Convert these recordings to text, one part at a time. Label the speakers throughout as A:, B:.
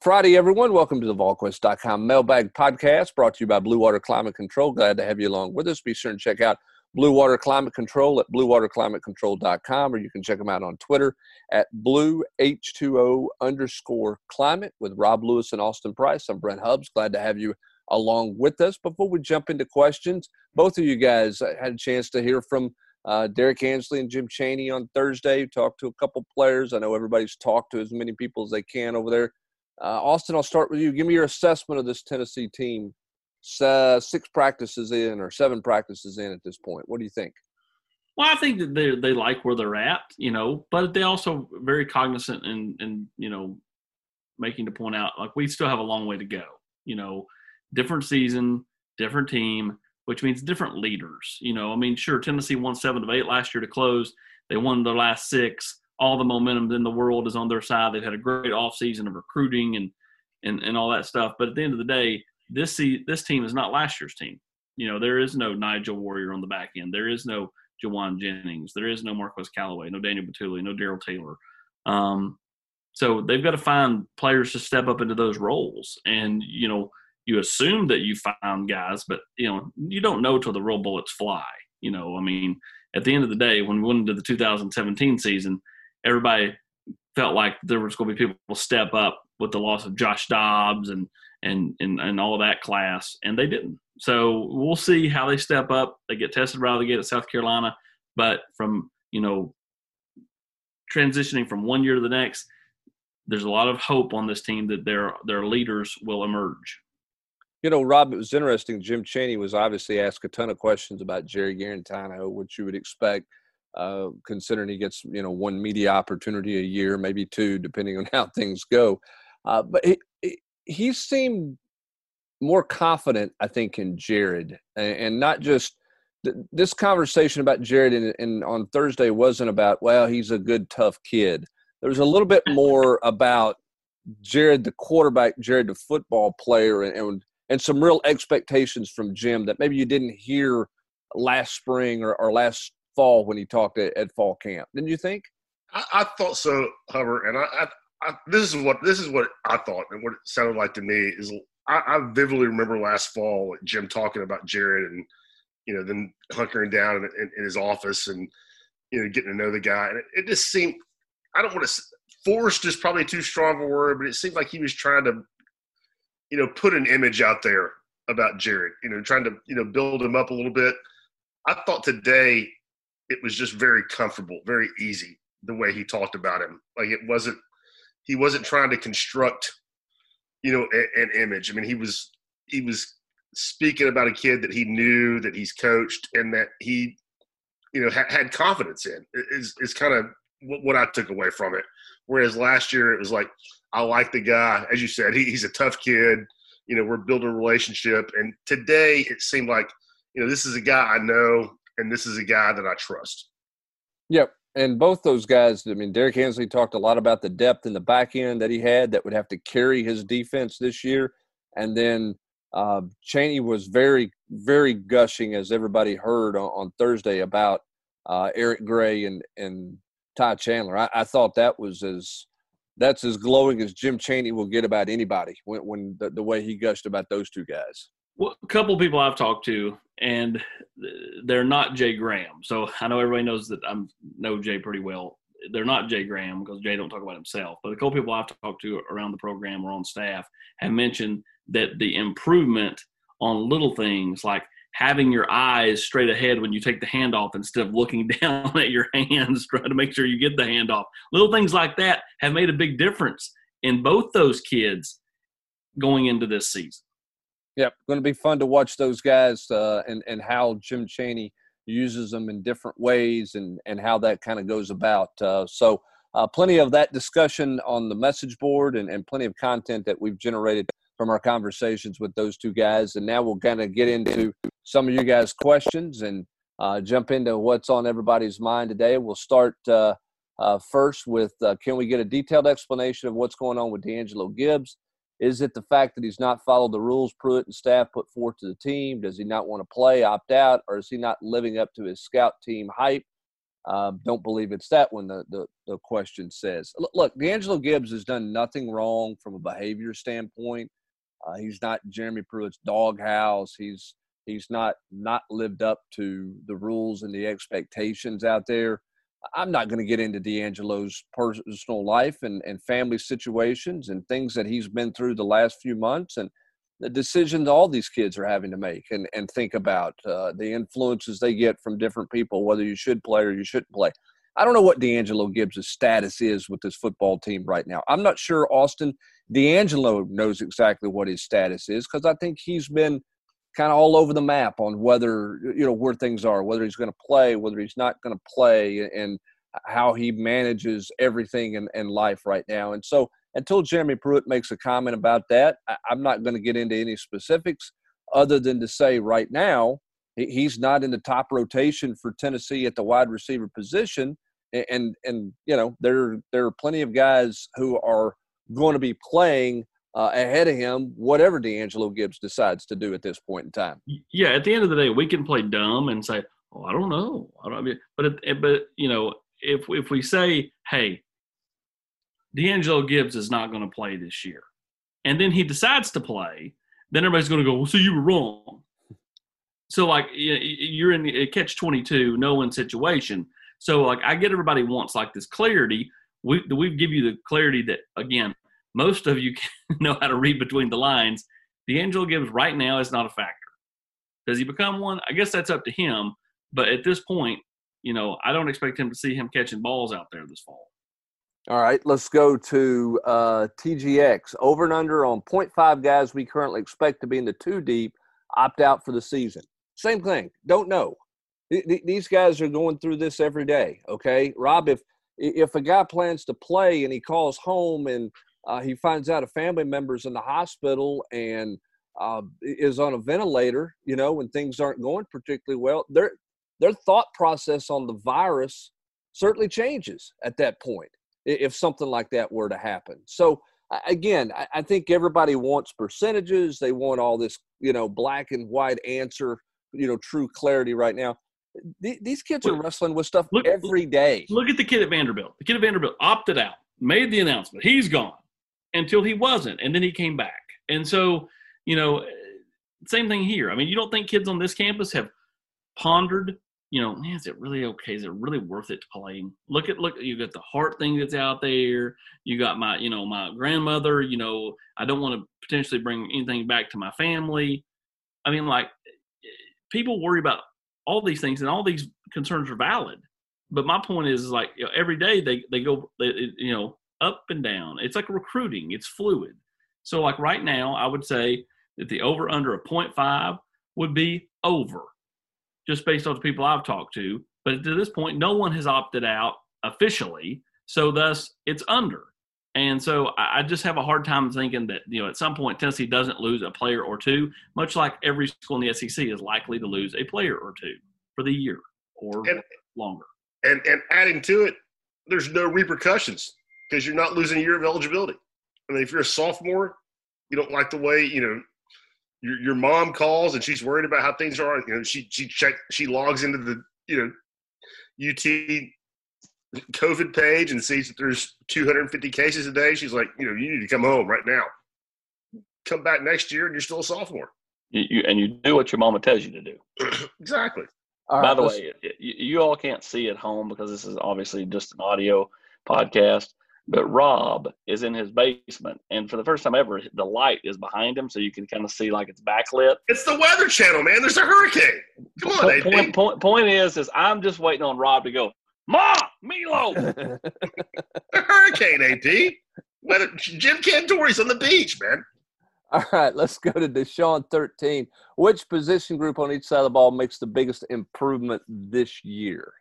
A: Friday, everyone. Welcome to the VolQuest.com mailbag podcast brought to you by Blue Water Climate Control. Glad to have you along with us. Be sure and check out Blue Water Climate Control at bluewaterclimatecontrol.com or you can check them out on Twitter at blue H2O underscore climate with Rob Lewis and Austin Price. I'm Brent Hubbs. Glad to have you along with us. Before we jump into questions, both of you guys had a chance to hear from uh, Derrick Ansley and Jim Chaney on Thursday. Talked to a couple players. I know everybody's talked to as many people as they can over there uh, Austin, I'll start with you. Give me your assessment of this Tennessee team. Uh, six practices in or seven practices in at this point. What do you think?
B: Well, I think that they they like where they're at, you know, but they also very cognizant and and you know making to point out like we still have a long way to go. You know, different season, different team, which means different leaders. You know, I mean, sure, Tennessee won seven of eight last year to close. They won their last six all the momentum in the world is on their side. They've had a great offseason of recruiting and, and and all that stuff. But at the end of the day, this this team is not last year's team. You know, there is no Nigel Warrior on the back end. There is no Jauan Jennings. There is no Marquez Callaway, no Daniel Bituli, no Darrell Taylor. Um, so they've got to find players to step up into those roles. And, you know, you assume that you found guys, but, you know, you don't know till the real bullets fly. You know, I mean, at the end of the day, when we went into the 2017 season – everybody felt like there was going to be people step up with the loss of Josh Dobbs and and and and all of that class, and they didn't. So we'll see how they step up. They get tested right out of the gate at South Carolina, but from you know transitioning from one year to the next, there's a lot of hope on this team that their their leaders will emerge.
A: You know, Rob, it was interesting. Jim Chaney was obviously asked a ton of questions about Jarrett Guarantano, which you would expect uh, considering he gets you know one media opportunity a year, maybe two, depending on how things go. Uh, but he, he seemed more confident, I think, in Jarrett, and, and not just th- this conversation about Jarrett And, in, on Thursday wasn't about well, he's a good tough kid. There was a little bit more about Jarrett, the quarterback, Jarrett, the football player, and, and and some real expectations from Jim that maybe you didn't hear last spring or, or last fall when he talked at, at fall camp. Didn't you think?
C: I, I thought so, Hubbard. And I, I, I, this is what this is what I thought, and what it sounded like to me is I, vividly remember last fall Jim talking about Jarrett and you know then hunkering down in, in, in his office and you know getting to know the guy, and it, it just seemed I don't want to forced is probably too strong a word, but it seemed like he was trying to you know put an image out there about Jarrett, you know, trying to you know build him up a little bit. I thought today it was just very comfortable, very easy the way he talked about him. Like it wasn't he wasn't trying to construct, you know, a, an image. I mean, he was he was speaking about a kid that he knew that he's coached and that he, you know, ha- had confidence in. Is is kind of what I took away from it. Whereas last year it was like, I like the guy, as you said, he, he's a tough kid. You know, we're building a relationship. And today it seemed like, you know, this is a guy I know and this is a guy that I trust.
A: Yep. And both those guys, I mean, Derrick Ansley talked a lot about the depth in the back end that he had that would have to carry his defense this year. And then uh, Chaney was very, very gushing, as everybody heard on, on Thursday, about uh, Eric Gray and, and Ty Chandler. I, I, thought that was as that's as glowing as Jim Chaney will get about anybody when, when the, the way he gushed about those two guys.
B: Well, a couple people I've talked to, and they're not Jay Graham. So I know everybody knows that I know Jay pretty well. They're not Jay Graham because Jay don't talk about himself. But a couple people I've talked to around the program or on staff have mentioned that the improvement on little things like having your eyes straight ahead when you take the handoff instead of looking down at your hands trying to make sure you get the handoff. Little things like that have made a big difference in both those kids going into this season.
A: Yep, going to be fun to watch those guys uh, and and how Jim Chaney uses them in different ways and and how that kind of goes about. Uh, so uh, plenty of that discussion on the message board and, and plenty of content that we've generated from our conversations with those two guys. And now we'll kind of get into some of you guys' questions and uh, jump into what's on everybody's mind today. We'll start uh, uh, first with can we get a detailed explanation of what's going on with D'Angelo Gibbs? Is it the fact that he's not followed the rules Pruitt and staff put forth to the team? Does he not want to play, opt out, or is he not living up to his scout team hype? Uh, don't believe it's that one. The, the the question says. Look, D'Angelo Gibbs has done nothing wrong from a behavior standpoint. Uh, he's not Jeremy Pruitt's doghouse. He's he's not not lived up to the rules and the expectations out there. I'm not going to get into D'Angelo's personal life and, and family situations and things that he's been through the last few months and the decisions all these kids are having to make and, and think about uh, the influences they get from different people, whether you should play or you shouldn't play. I don't know what D'Angelo Gibbs' status is with this football team right now. I'm not sure Austin D'Angelo knows exactly what his status is because I think he's been kind of all over the map on whether you know where things are, whether he's going to play, whether he's not going to play, and how he manages everything in, in life right now. And so until Jeremy Pruitt makes a comment about that, I, I'm not going to get into any specifics other than to say right now he's not in the top rotation for Tennessee at the wide receiver position. And, and you know, there, there are plenty of guys who are going to be playing uh, ahead of him, whatever D'Angelo Gibbs decides to do at this point in time.
B: Yeah, at the end of the day, we can play dumb and say, "Oh, I don't know," I don't. But it, but you know, if if we say, "Hey, D'Angelo Gibbs is not going to play this year," and then he decides to play, then everybody's going to go, "Well, so you were wrong." So like you're in a catch twenty two, no win situation. So like I get everybody wants like this clarity. We we give you the clarity that again most of you know how to read between the lines. D'Angelo Gibbs right now is not a factor. Does he become one? I guess that's up to him. But at this point, you know, I don't expect him to see him catching balls out there this fall.
A: All right, let's go to uh, TGX. Over and under on 0.5 guys we currently expect to be in the two deep opt out for the season. Same thing. Don't know. These guys are going through this every day. Okay, Rob. If if a guy plans to play and he calls home and uh, he finds out a family member's in the hospital and uh, is on a ventilator, you know, when things aren't going particularly well. Their their thought process on the virus certainly changes at that point if something like that were to happen. So again, I think everybody wants percentages. They want all this, you know, black and white answer, you know, true clarity right now. These kids are wrestling with stuff look, every day.
B: Look at the kid at Vanderbilt. The kid at Vanderbilt opted out, made the announcement. He's gone until he wasn't, and then he came back. And so, you know, same thing here. I mean, you don't think kids on this campus have pondered, you know, is it really okay? Is it really worth it to play? Look at look, you got the heart thing that's out there. You got my, you know, my grandmother. You know, I don't want to potentially bring anything back to my family. I mean, like, people worry about all these things, and all these concerns are valid. But my point is, is like you know, every day they they go, they, you know, up and down. It's like recruiting, it's fluid. So, like right now, I would say that the over under a 0.5 would be over, just based on the people I've talked to. But to this point, no one has opted out officially. So, thus, it's under. And so I just have a hard time thinking that, you know, at some point Tennessee doesn't lose a player or two, much like every school in the SEC is likely to lose a player or two for the year or and, longer.
C: And and adding to it, there's no repercussions because you're not losing a year of eligibility. I mean, if you're a sophomore, you don't like the way you know your your mom calls and she's worried about how things are. You know, she she check she logs into the you know UT COVID page and sees that there's 250 cases a day. She's like, you know, you need to come home right now. Come back next year, and you're still a sophomore.
D: You, you and you do what your mama tells you to do.
C: exactly.
D: All By right, the way, you, you all can't see at home because this is obviously just an audio podcast but Rob is in his basement, and for the first time ever, the light is behind him, so you can kind of see like it's backlit.
C: It's the Weather Channel, man. There's a hurricane. Come on,
D: point, point, point, point is, is I'm just waiting on Rob to go, Ma, Milo.
C: a hurricane, AD. Weather, Jim Cantore's on the beach, man.
A: All right, let's go to Deshaun 13. Which position group on each side of the ball makes the biggest improvement this year?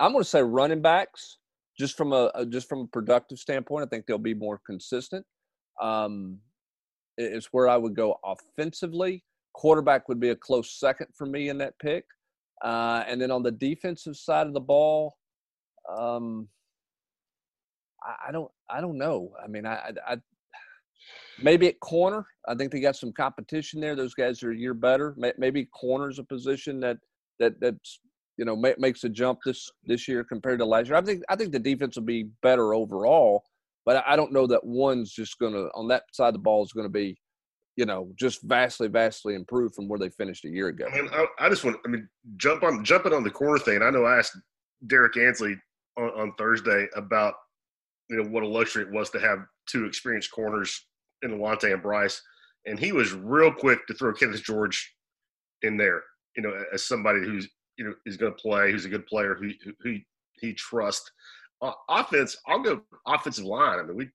A: I'm going to say running backs, just from a, just from a productive standpoint. I think they'll be more consistent. Um, it's where I would go offensively. Quarterback would be a close second for me in that pick. Uh, and then on the defensive side of the ball, um, I, I, don't I don't know. I mean, I, I, maybe at corner. I think they got some competition there. Those guys are a year better. Maybe corner's a position that that that's you know ma- makes a jump this mm-hmm. this year compared to last year. I think I think the defense will be better overall, but I don't know that one's just going to on that side of the ball is going to be you know just vastly vastly improved from where they finished a year ago.
C: I mean, I, I just want I mean jump on jumping on the corner thing. I know I asked Derrick Ansley on, on Thursday about you know what a luxury it was to have two experienced corners in Alontae and Bryce, and he was real quick to throw Kenneth George in there. You know, as somebody who's you know is going to play, who's a good player, who who, who he trusts. Uh, offense, I'll go offensive line. I mean, we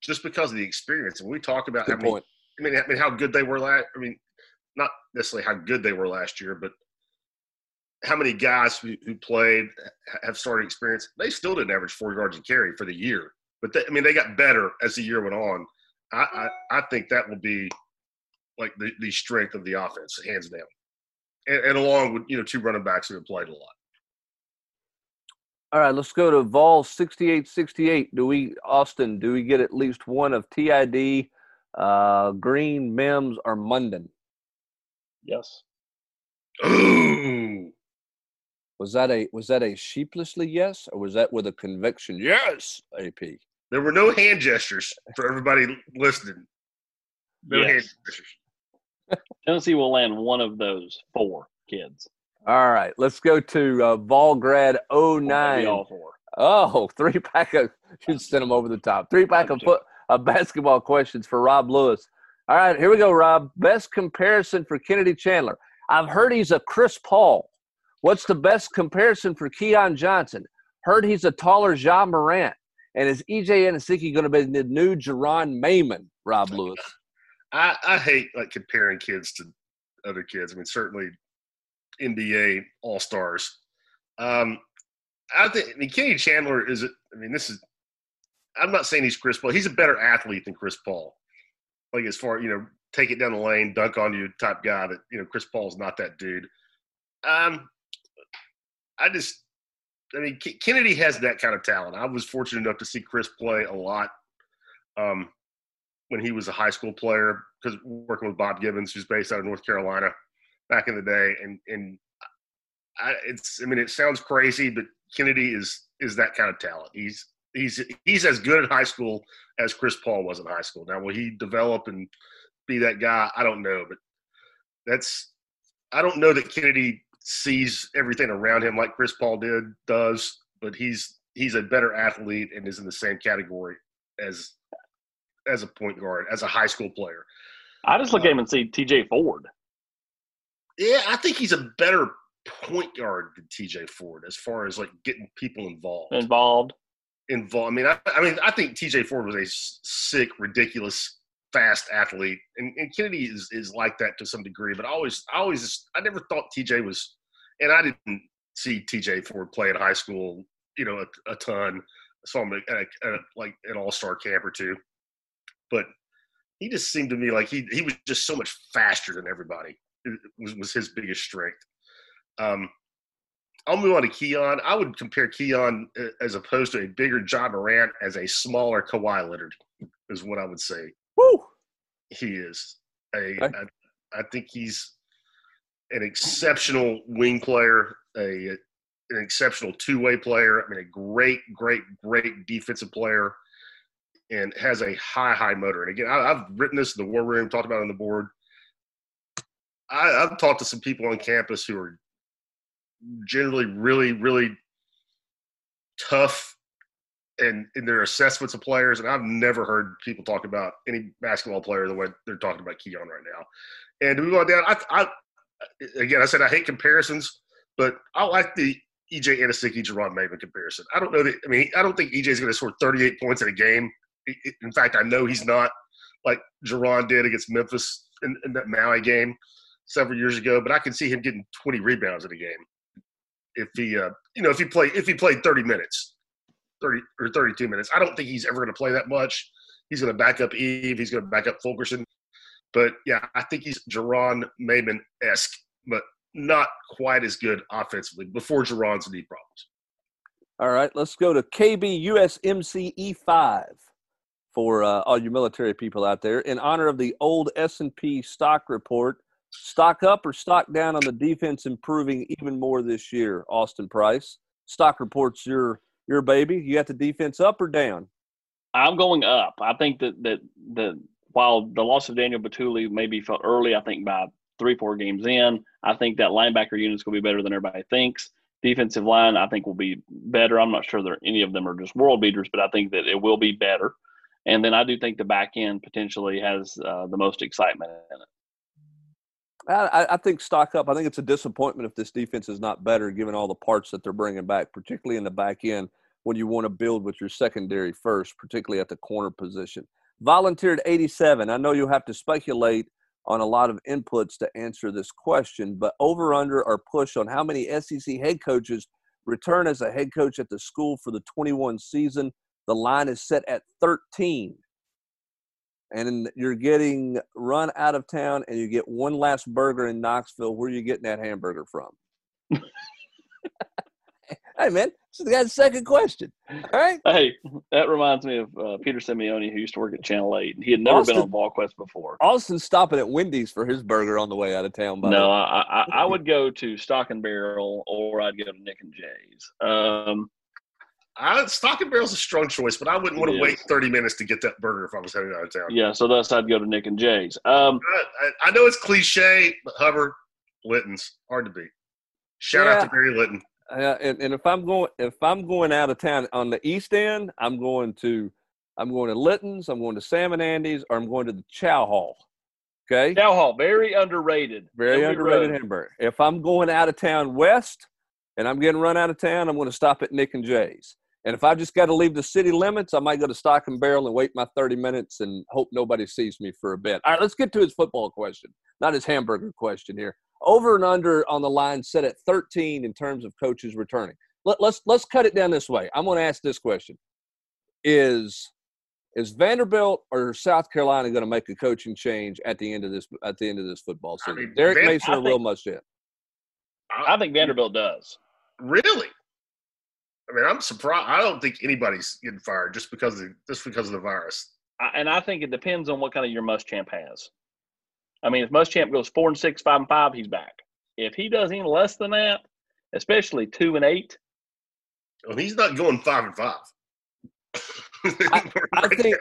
C: just because of the experience, and we talk about
A: Good
C: how many. I mean, I mean, how good they were last. I mean, not necessarily how good they were last year, but how many guys who, who played have started experience. They still didn't average four yards a carry for the year, but they, I mean, they got better as the year went on. I, I, I think that will be like the, the strength of the offense, hands down, and, and along with you know two running backs who have played a lot.
A: All right, let's go to Vol sixty eight sixty eight. Do we Austin? Do we get at least one of TID, uh, Green, Mims, or Munden?
B: Yes.
C: Ooh,
A: Was that a was that a sheepishly yes, or was that with a conviction yes? AP.
C: there were no hand gestures for everybody listening. No
B: Yes.
C: hand gestures.
B: Tennessee will land one of those four kids.
A: All right, let's go to uh, Volgrad
B: I'll
A: 09.
B: all four.
A: Oh, three pack of you send them over the top. Three pack of foot of basketball questions for Rob Lewis. All right, here we go, Rob. Best comparison for Kennedy Chandler. I've heard he's a Chris Paul. What's the best comparison for Keon Johnson? Heard he's a taller Ja Morant. And is EJ Anosike going to be the new Jeronne Maymon, Rob Lewis?
C: I, I hate like comparing kids to other kids. I mean, certainly NBA All Stars. Um, I think I mean Kenny Chandler is. I mean, this is. I'm not saying he's Chris Paul. He's a better athlete than Chris Paul. Like as far you know, take it down the lane, dunk on you type guy. That you know, Chris Paul's not that dude. Um, I just. I mean, Kennedy has that kind of talent. I was fortunate enough to see Chris play a lot. Um, when he was a high school player because working with Bob Gibbons, who's based out of North Carolina back in the day. And and I, it's I mean it sounds crazy, but Kennedy is is that kind of talent. He's he's he's as good at high school as Chris Paul was in high school. Now will he develop and be that guy? I don't know, but that's I don't know that Kennedy sees everything around him like Chris Paul did does, but he's he's a better athlete and is in the same category as as a point guard, as a high school player.
B: I just look at uh, him and see T.J. Ford.
C: Yeah, I think he's a better point guard than TJ Ford as far as like getting people involved.
B: involved.
C: Involved. I mean, I, I mean, I think TJ Ford was a sick, ridiculous, fast athlete, and, and Kennedy is is like that to some degree. But I always, I always, I never thought TJ was, and I didn't see TJ Ford play in high school, you know, a, a ton. I saw him at, a, at a, like an All Star camp or two, but he just seemed to me like he he was just so much faster than everybody. It was was his biggest strength. Um, I'll move on to Keon. I would compare Keon uh, as opposed to a bigger Ja Morant as a smaller Kawhi Leonard is what I would say
A: Woo!
C: he is. A,
A: Okay.
C: I, I think he's an exceptional wing player, a an exceptional two way player. I mean, a great, great, great defensive player, and has a high, high motor. And again, I, I've written this in the war room, talked about it on the board. I, I've talked to some people on campus who are generally really, really tough and in their assessments of players, and I've never heard people talk about any basketball player the way they're talking about Keon right now. And to move on down, I, I again, I said I hate comparisons, but I like the EJ Anosike Jeronne Maymon comparison. I don't know that. I mean, I don't think EJ is going to score 38 points in a game. In fact, I know he's not like Jeronne did against Memphis in, in that Maui game several years ago. But I can see him getting 20 rebounds in a game if he, uh, you know, if he play if he played 30 minutes. 30 or 32 minutes. I don't think he's ever going to play that much. He's going to back up Yves. He's going to back up Fulkerson. But yeah, I think he's Jeronne Maymon esque, but not quite as good offensively before Jeronne's knee problems.
A: All right, let's go to KB USMCE five for uh, all you military people out there. In honor of the old S and P stock report, Stock up or stock down on the defense improving even more this year, Austin Price? Stock reports your your baby. You got the defense up or down?
B: I'm going up. I think that that that while the loss of Daniel Bituli maybe felt early, I think by three, four games in, I think that linebacker unit's going to be better than everybody thinks. Defensive line, I think, will be better. I'm not sure that any of them are just world beaters, but I think that it will be better. And then I do think the back end potentially has uh, the most excitement in it.
A: I, I, think stock up. I think it's a disappointment if this defense is not better, given all the parts that they're bringing back, particularly in the back end when you want to build with your secondary first, particularly at the corner position. Volunteered 87. I know you'll have to speculate on a lot of inputs to answer this question, but over under or push on how many SEC head coaches return as a head coach at the school for the 21 season. The line is set at 13 and you're getting run out of town and you get one last burger in Knoxville, where are you getting that hamburger from? hey, man, this is the guy's second question. All right.
B: Hey, that reminds me of uh, Peter Simeone, who used to work at Channel 8. and He had never Austin, been on VolQuest before.
A: Austin's stopping at Wendy's for his burger on the way out of town. By
B: no, I, I, I, would go to Stock and Barrel or I'd go to Nick and Jay's. Um,
C: I, Stock and Barrel's a strong choice, but I wouldn't want to wait 30 minutes to get that burger if I was heading out of town.
B: Yeah, so thus I'd go to Nick and Jay's. Um,
C: I, I, know it's cliche, but Hubbard, Litton's hard to beat. Shout yeah. out to Barry Litton.
A: Uh, and, and if I'm going if I'm going out of town on the east end, I'm going to I'm going to Litton's, I'm going to Sam and Andy's, or I'm going to the Chow Hall. Okay.
B: Chow Hall, very underrated.
A: Very underrated road. hamburger. If I'm going out of town west and I'm getting run out of town, I'm going to stop at Nick and Jay's. And if I just got to leave the city limits, I might go to Stock and Barrel and wait my 30 minutes and hope nobody sees me for a bit. All right, let's get to his football question, not his hamburger question here. Over and under on the line set at 13 in terms of coaches returning. Let, let's let's cut it down this way. I'm going to ask this question: Is is Vanderbilt or South Carolina going to make a coaching change at the end of this at the end of this football season? I mean, Derek Van, Mason or Will Muschamp?
B: I think Vanderbilt does.
C: Really? I mean, I'm surprised. I don't think anybody's getting fired just because of just because of the virus.
B: and I think it depends on what kind of year Muschamp has. I mean, if Muschamp goes four and six, five and five, he's back. If he does any less than that, especially two and eight,
C: well, he's not going five and five.
A: I, I think.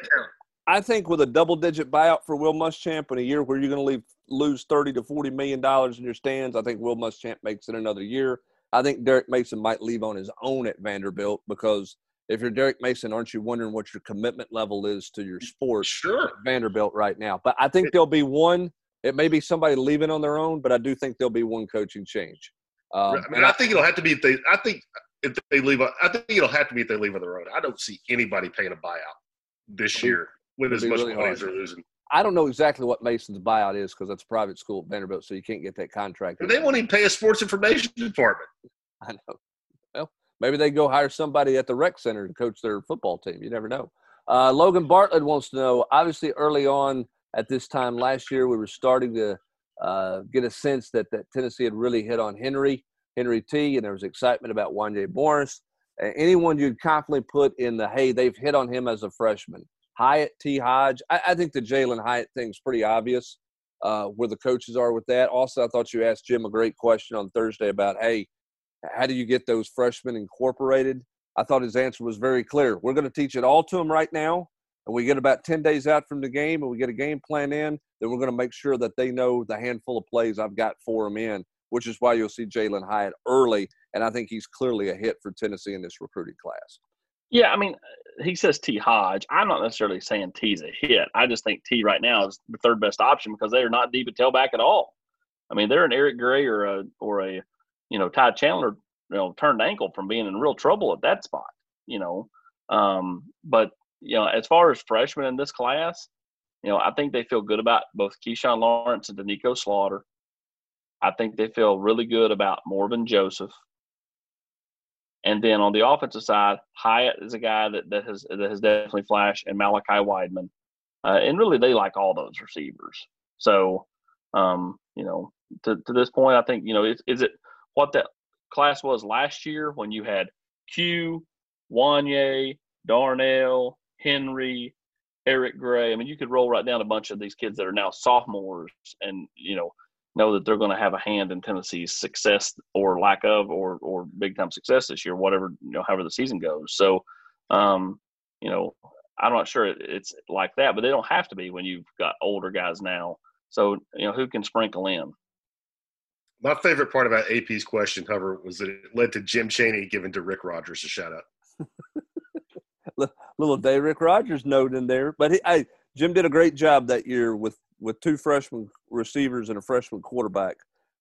A: I think with a double-digit buyout for Will Muschamp in a year where you're going to leave, lose thirty to forty million dollars in your stands, I think Will Muschamp makes it another year. I think Derek Mason might leave on his own at Vanderbilt because if you're Derek Mason, aren't you wondering what your commitment level is to your sport?
C: Sure.
A: Vanderbilt right now. But I think there'll be one. It may be somebody leaving on their own, but I do think there'll be one coaching change.
C: Um, I mean, I, I think it'll have to be if they. I think if they leave, I think it'll have to be if they leave on their own. I don't see anybody paying a buyout this year with as much really money as they're losing.
A: I don't know exactly what Mason's buyout is because that's a private school at Vanderbilt, so you can't get that contract.
C: they won't even pay a sports information department.
A: I know. Well, maybe they go hire somebody at the rec center to coach their football team. You never know. Uh, Logan Bartlett wants to know. Obviously, early on at this time last year, we were starting to uh, get a sense that that Tennessee had really hit on Henry, Henry T, and there was excitement about Wanya Morris. Uh, anyone you'd confidently put in the hey, they've hit on him as a freshman. Hyatt, T. Hodge. I, I think the Jalin Hyatt thing's pretty obvious uh, where the coaches are with that. Also, I thought you asked Jim a great question on Thursday about, hey, how do you get those freshmen incorporated? I thought his answer was very clear. We're going to teach it all to them right now, and we get about 10 days out from the game and we get a game plan in, then we're going to make sure that they know the handful of plays I've got for them in, which is why you'll see Jalin Hyatt early. And I think he's clearly a hit for Tennessee in this recruiting class.
B: Yeah, I mean, he says T Hodge. I'm not necessarily saying T's a hit. I just think T right now is the third best option because they are not deep at tailback at all. I mean, they're an Eric Gray or a or a you know Ty Chandler you know turned ankle from being in real trouble at that spot. You know, um, but you know as far as freshmen in this class, you know I think they feel good about both Keyshawn Lawrence and Doneiko Slaughter. I think they feel really good about Morvin Joseph. And then on the offensive side, Hyatt is a guy that, that has that has definitely flashed, and Malachi Wideman. Uh, and really, they like all those receivers. So, um, you know, to, to this point, I think you know, is, is it what that class was last year when you had Q, Wanya, Darnell, Henry, Eric Gray. I mean, you could roll right down a bunch of these kids that are now sophomores, and you know, know that they're going to have a hand in Tennessee's success or lack of, or or big time success this year, whatever you know, however the season goes. So, um, you know, I'm not sure it's like that, but they don't have to be when you've got older guys now. So, you know, who can sprinkle in?
C: My favorite part about AP's question, however, was that it led to Jim Chaney giving to Rick Rogers a shout out.
A: Little Da'Rick Rogers note in there, but he, I, Jim did a great job that year with with two freshman receivers and a freshman quarterback.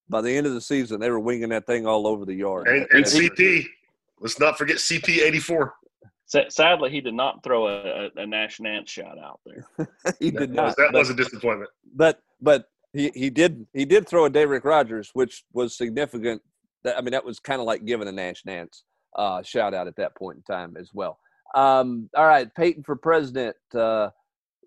A: By the end of the season, they were winging that thing all over the yard.
C: And, and CP, let's not forget CP eighty four.
B: Sadly, he did not throw a, a Nash Nance shot out there.
A: he did not.
C: That was a disappointment.
A: But but he, he did he did throw a Da'Rick Rogers, which was significant. That I mean, that was kind of like giving a Nash Nance uh, shout out at that point in time as well. Um, all right, Peyton for president. Uh,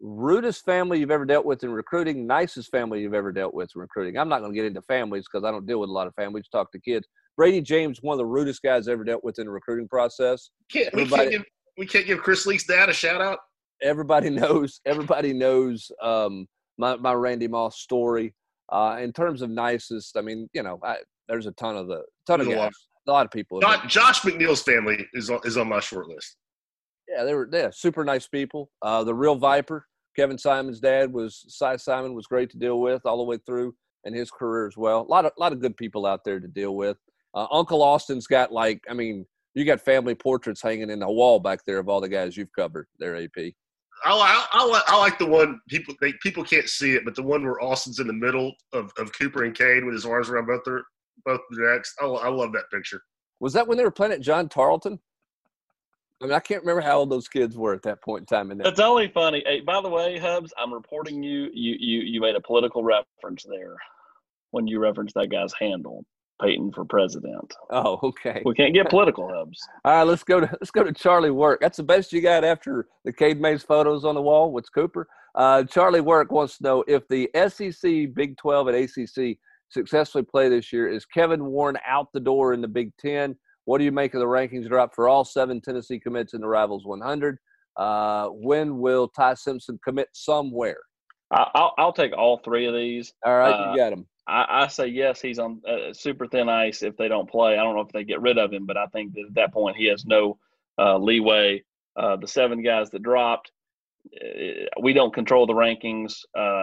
A: rudest family you've ever dealt with in recruiting, nicest family you've ever dealt with in recruiting. I'm not going to get into families because I don't deal with a lot of families. Talk to kids. Brady James, one of the rudest guys ever dealt with in the recruiting process.
C: Can't, we, can't give, we can't give Chris Leak's dad a shout out.
A: Everybody knows. Everybody knows um, my my Randy Moss story. Uh, in terms of nicest, I mean, you know, I, there's a ton of the ton of guys, a lot of people.
C: Not, Josh McNeil's family is on, is on my short list.
A: Yeah, they were yeah, super nice people. Uh, the real Viper, Kevin Simon's dad was Cy Simon was great to deal with all the way through and his career as well. A lot of lot of good people out there to deal with. Uh, Uncle Austin's got like I mean, you got family portraits hanging in the wall back there of all the guys you've covered there, AP.
C: I, I, I, I like the one people they, people can't see it, but the one where Austin's in the middle of, of Cooper and Cade with his arms around both their both their necks. I, I love that picture.
A: Was that when they were playing at John Tarleton? I mean, I can't remember how old those kids were at that point in time. In
B: It's only funny. Hey, by the way, Hubs, I'm reporting you. You you you made a political reference there when you referenced that guy's handle, Peyton for president.
A: Oh, okay.
B: We can't get political, Hubs.
A: All right, let's go to let's go to Charlie Work. That's the best you got after the Cade Mays photos on the wall. What's Cooper? Uh, Charlie Work wants to know if the SEC, Big 12, and ACC successfully play this year. Is Kevin Warren out the door in the Big Ten? What do you make of the rankings drop for all seven Tennessee commits in the Rivals 100? Uh, when will Ty Simpson commit somewhere?
B: I'll, I'll take all three of these.
A: All right, uh, you got him.
B: I, I, say yes. He's on uh, super thin ice if they don't play. I don't know if they get rid of him, but I think that at that point he has no uh, leeway. Uh, the seven guys that dropped, uh, we don't control the rankings.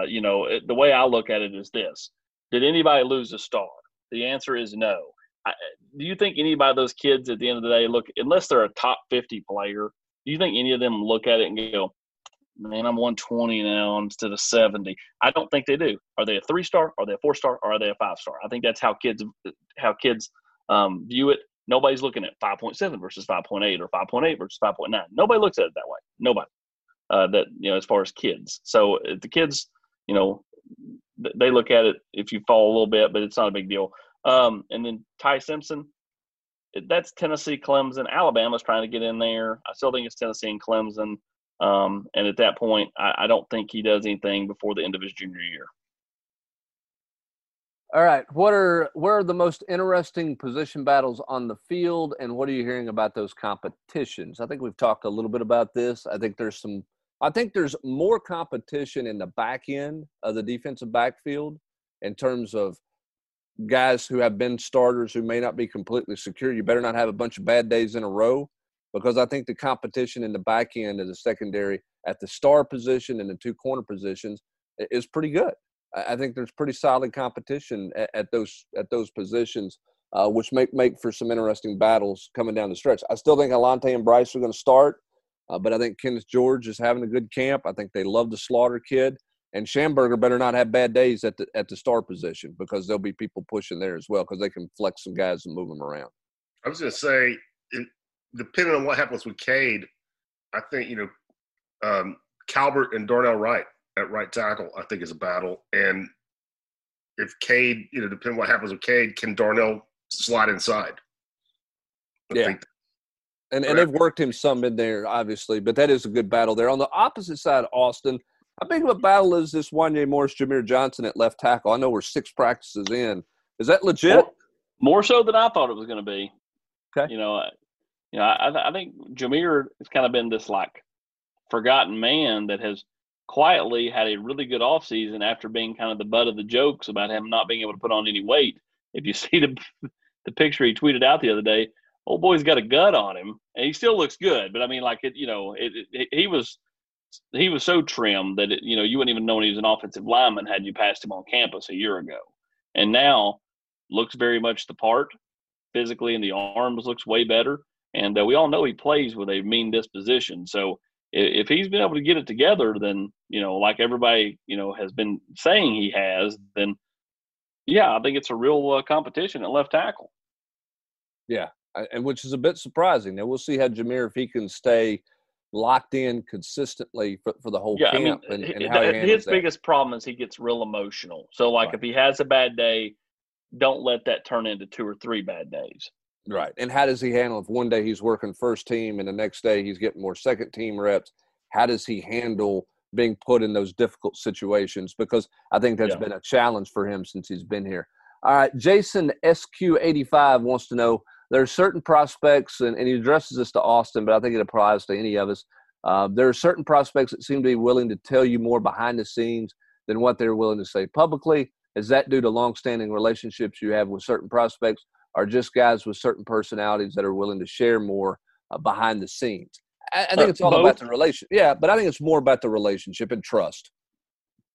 B: you know, it, the way I look at it is this: Did anybody lose a star? The answer is no. I, do you think any of those kids at the end of the day look, unless they're a top 50 player, do you think any of them look at it and go, man, I'm 120 now instead of 70? I don't think they do. Are they a three star? Are they a four star? Are they a five star? I think that's how kids how kids um, view it. Nobody's looking at 5.7 versus 5.8 or 5.8 versus 5.9. Nobody looks at it that way. Nobody. Uh, that you know, as far as kids. So uh, the kids, you know, they look at it if you fall a little bit, but it's not a big deal. Um, and then Ty Simpson, that's Tennessee, Clemson. Alabama's trying to get in there. I still think it's Tennessee and Clemson. Um, and at that point, I, I, don't think he does anything before the end of his junior year.
A: All right, what are where are the most interesting position battles on the field, and what are you hearing about those competitions? I think we've talked a little bit about this. I think there's some. I think there's more competition in the back end of the defensive backfield in terms of guys who have been starters who may not be completely secure. You better not have a bunch of bad days in a row because I think the competition in the back end of the secondary at the star position and the two corner positions is pretty good. I think there's pretty solid competition at, at those at those positions, uh, which make make for some interesting battles coming down the stretch. I still think Alontae and Bryce are going to start, uh, but I think Kenneth George is having a good camp. I think they love the Slaughter kid. And Shamburger better not have bad days at the at the star position because there'll be people pushing there as well because they can flex some guys and move them around.
C: I was going to say, depending on what happens with Cade, I think you know um, Calbert and Darnell Wright at right tackle. I think is a battle, and if Cade, you know, depending on what happens with Cade, can Darnell slide inside?
A: I yeah. and, and they've worked him some in there, obviously, but that is a good battle there. On the opposite side, Austin, how big of a battle is this Wanya Morris, Jahmir Johnson at left tackle? I know we're six practices in. Is that legit?
B: More, more so than I thought it was going to be.
A: Okay.
B: You know, you know, I, I think Jahmir has kind of been this like forgotten man that has quietly had a really good offseason after being kind of the butt of the jokes about him not being able to put on any weight. If you see the the picture he tweeted out the other day, old boy's got a gut on him, and he still looks good. But I mean, like it, you know, it, it, he was he was so trim that it, you know you wouldn't even know he was an offensive lineman had you passed him on campus a year ago, and now looks very much the part physically, and the arms looks way better. And uh, we all know he plays with a mean disposition, so if he's been able to get it together, then you know, like everybody you know has been saying he has, then yeah, I think it's a real uh, competition at left tackle.
A: Yeah, and which is a bit surprising. Now we'll see how Jahmir if he can stay locked in consistently for, for the whole
B: yeah,
A: camp
B: I mean,
A: and, and how he
B: his
A: that.
B: biggest problem is he gets real emotional. So like
A: right.
B: if he has a bad day, don't let that turn into two or three bad days.
A: Right. And how does he handle if one day he's working first team and the next day he's getting more second team reps? How does he handle being put in those difficult situations? Because I think that's yeah. been a challenge for him since he's been here. All right. Jason SQ85 wants to know there are certain prospects, and, and he addresses this to Austin, but I think it applies to any of us. Uh, there are certain prospects that seem to be willing to tell you more behind the scenes than what they're willing to say publicly. Is that due to longstanding relationships you have with certain prospects, or just guys with certain personalities that are willing to share more uh, behind the scenes? I, I think uh, it's all both. about the relation. Yeah, but I think it's more about the relationship and trust.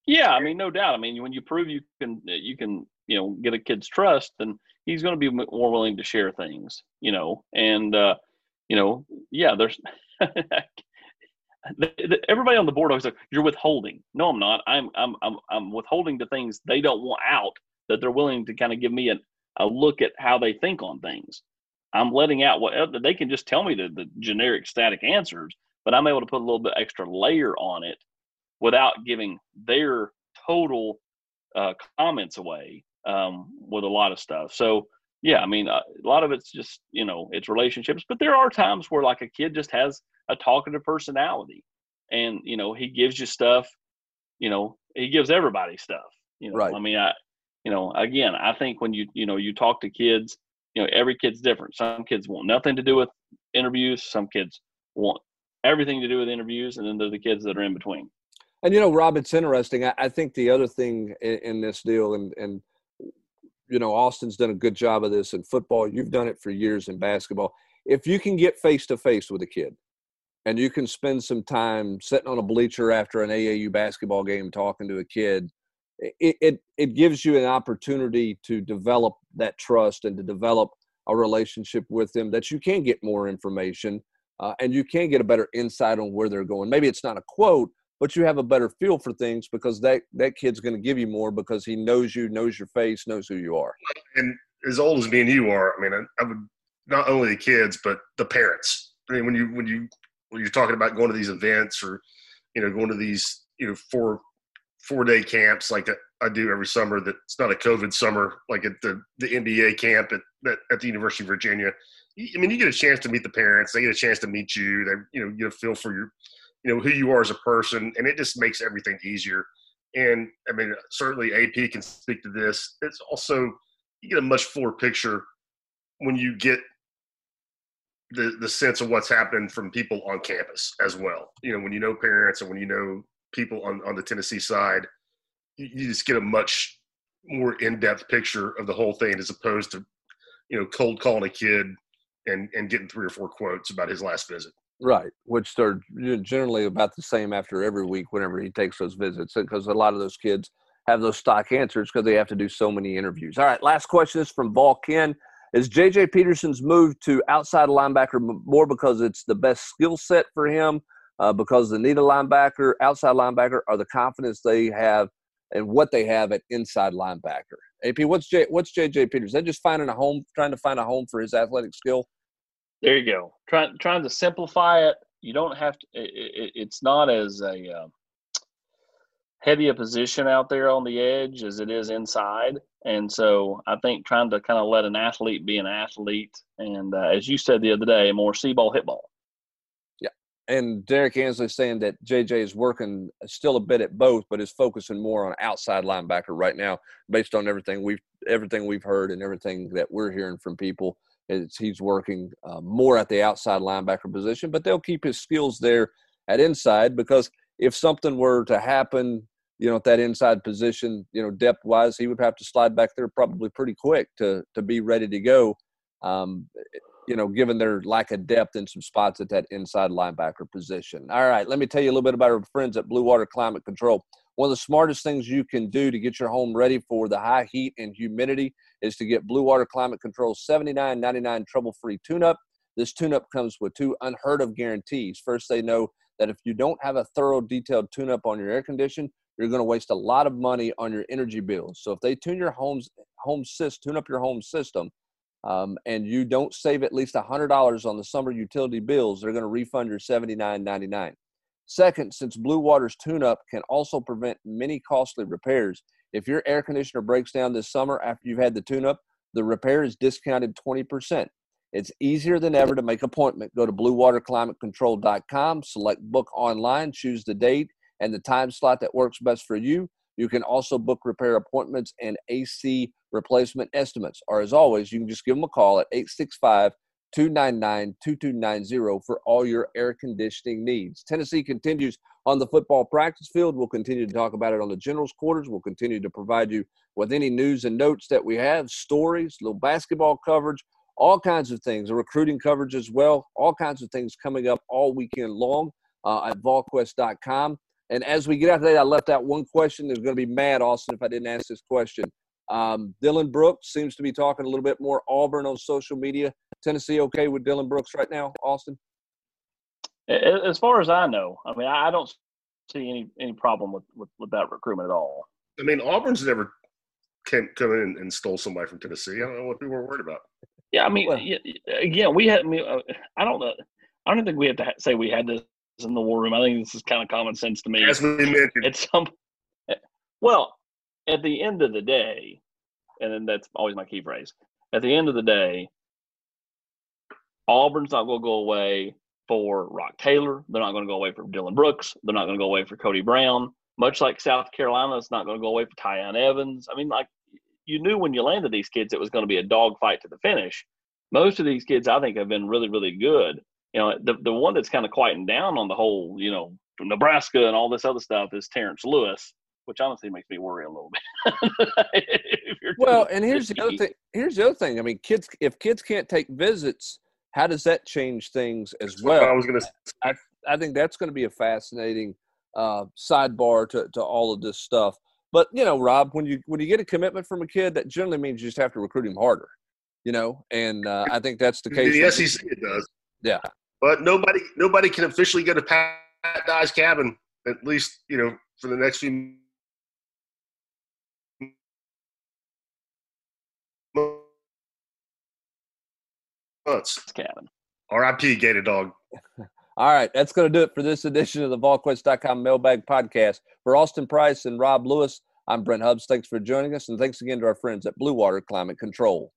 B: Yeah, I mean, no doubt. I mean, when you prove you can, you can, you know, get a kid's trust, then he's going to be more willing to share things, you know, and, uh, you know, yeah, there's everybody on the board always like, you're withholding. No, I'm not. I'm, I'm, I'm, I'm withholding the things they don't want out that they're willing to kind of give me a, a look at how they think on things. I'm letting out what they can just tell me the, the generic static answers, but I'm able to put a little bit extra layer on it without giving their total uh, comments away um, with a lot of stuff. So yeah, I mean, uh, a lot of it's just you know it's relationships, but there are times where like a kid just has a talkative personality, and you know he gives you stuff. You know he gives everybody stuff. You know,
A: right.
B: I mean, I you know again, I think when you you know you talk to kids, you know every kid's different. Some kids want nothing to do with interviews. Some kids want everything to do with interviews, and then there's the kids that are in between.
A: And you know, Rob, it's interesting. I, I think the other thing in, in, this deal, and and you know, Austin's done a good job of this in football. You've done it for years in basketball. If you can get face to face with a kid, and you can spend some time sitting on a bleacher after an AAU basketball game talking to a kid, it, it, it gives you an opportunity to develop that trust and to develop a relationship with them that you can get more information uh, and you can get a better insight on where they're going. Maybe it's not a quote, but you have a better feel for things because that that kid's going to give you more because he knows you, knows your face, knows who you are.
C: And as old as me and you are, I mean, I, I would not only the kids but the parents. I mean, when you when you when you're talking about going to these events or you know going to these you know four four day camps like I do every summer. That it's not a COVID summer like at the the NBA camp at at, at the University of Virginia. I mean, you get a chance to meet the parents. They get a chance to meet you. They you know get a feel for your you know who you are as a person, and it just makes everything easier. And I mean, certainly AP can speak to this. It's also you get a much fuller picture when you get the the sense of what's happening from people on campus as well. You know, when you know parents and when you know people on on the Tennessee side, you, you just get a much more in depth picture of the whole thing as opposed to you know cold calling a kid and and getting three or four quotes about his last visit.
A: Right, which they're generally about the same after every week whenever he takes those visits, because a lot of those kids have those stock answers because they have to do so many interviews. All right, last question is from Vol Ken. Is JJ Peterson's move to outside linebacker more because it's the best skill set for him, uh, because the need a linebacker, outside linebacker, or the confidence they have and what they have at inside linebacker? AP, what's what's JJ Peters? They just finding a home, trying to find a home for his athletic skill.
B: There you go. Trying trying to simplify it. You don't have to. It, it, it's not as a uh, heavy a position out there on the edge as it is inside. And so I think trying to kind of let an athlete be an athlete, and uh, as you said the other day, more see ball, hit ball.
A: Yeah, and Derrick Ansley saying that JJ is working still a bit at both, but is focusing more on outside linebacker right now, based on everything we've everything we've heard and everything that we're hearing from people. He's working uh, more at the outside linebacker position, but they'll keep his skills there at inside because if something were to happen, you know, at that inside position, you know, depth wise, he would have to slide back there probably pretty quick to to be ready to go. Um, you know, given their lack of depth in some spots at that inside linebacker position. All right, let me tell you a little bit about our friends at Blue Water Climate Control. One of the smartest things you can do to get your home ready for the high heat and humidity is to get Blue Water Climate Control 79.99 trouble-free tune-up. This tune-up comes with two unheard of guarantees. First, they know that if you don't have a thorough, detailed tune-up on your air condition, you're going to waste a lot of money on your energy bills. So if they tune your home's home system, tune up your home system, um, and you don't save at least $100 on the summer utility bills, they're going to refund your $79.99. Second, since Blue Water's tune-up can also prevent many costly repairs, if your air conditioner breaks down this summer after you've had the tune-up, the repair is discounted 20%. It's easier than ever to make an appointment. Go to bluewaterclimatecontrol.com, select book online, choose the date and the time slot that works best for you. You can also book repair appointments and AC replacement estimates. Or as always, you can just give them a call at 865 299 2290 for all your air conditioning needs. Tennessee continues on the football practice field. We'll continue to talk about it on the general's quarters. We'll continue to provide you with any news and notes that we have, stories, little basketball coverage, all kinds of things, a recruiting coverage as well, all kinds of things coming up all weekend long uh, at volquest.com. And as we get out today, I left out one question. There's going to be mad, Austin, if I didn't ask this question. Um, Dylan Brooks seems to be talking a little bit more Auburn on social media. Tennessee okay with Dylan Brooks right now, Austin?
B: As far as I know, I mean, I don't see any any problem with, with, with that recruitment at all.
C: I mean, Auburn's never came come in and stole somebody from Tennessee. I don't know what people were worried about.
B: Yeah, I mean, well, again, we had. I, mean, uh, I don't know. I don't think we have to say we had this in the war room. I think this is kind of common sense to me.
C: As we mentioned,
B: it's some. Well, at the end of the day, and then that's always my key phrase. At the end of the day, Auburn's not going to go away for Rock Taylor. They're not going to go away for Dylan Brooks. They're not going to go away for Cody Brown. Much like South Carolina, it's not going to go away for Tiyon Evans. I mean, like you knew when you landed these kids, it was going to be a dogfight to the finish. Most of these kids, I think, have been really, really good. You know, the the one that's kind of quieting down on the whole, you know, Nebraska and all this other stuff is Terrence Lewis, which honestly makes me worry a little
A: bit. well, and here's the other thing. Here's the other thing. I mean, kids, if kids can't take visits, how does that change things as that's well?
C: I was going to.
A: I, I think that's going to be a fascinating uh, sidebar to, to all of this stuff. But you know, Rob, when you when you get a commitment from a kid, that generally means you just have to recruit him harder. You know, and uh, I think that's the case.
C: The SEC it does.
A: Yeah,
C: but nobody nobody can officially go to Pat Dye's cabin at least you know for the next few months.
B: Cabin.
C: R.I.P. Gator Dog.
A: All right, that's going to do it for this edition of the VolQuest.com Mailbag Podcast. For Austin Price and Rob Lewis, I'm Brent Hubbs. Thanks for joining us, and thanks again to our friends at Blue Water Climate Control.